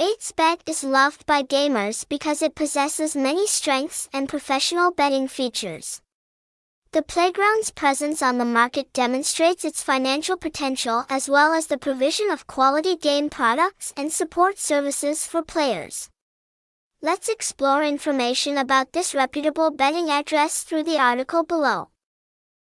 8xBet is loved by gamers because it possesses many strengths and professional betting features. The playground's presence on the market demonstrates its financial potential as well as the provision of quality game products and support services for players. Let's explore information about this reputable betting address through the article below.